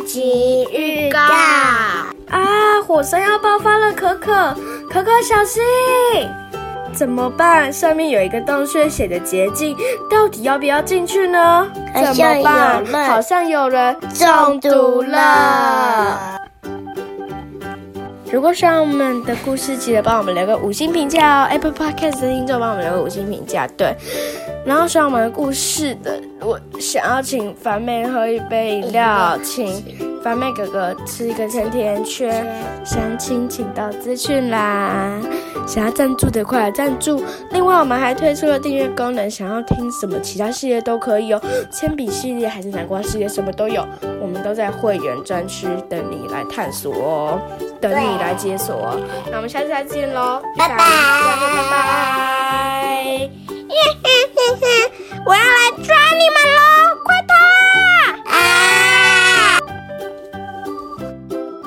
集预告啊！火山要爆发了，可可，可可小心！怎么办？上面有一个洞穴写的捷径，到底要不要进去呢？怎么办？好像有人中毒了。如果喜欢我们的故事，记得帮我们留个五星评价哦。Apple Podcast 的听众帮我们留个五星评价，对。然后喜欢我们的故事的，我想要请凡妹喝一杯饮料，请凡妹哥哥吃一个甜甜圈，详情请到资讯栏。想要赞助的快来赞助。另外，我们还推出了订阅功能，想要听什么其他系列都可以哦，铅笔系列还是南瓜系列，什么都有，我们都在会员专区等你来探索哦。等你来解锁，那我们下次再见喽，拜拜，拜拜，我要来抓你们喽。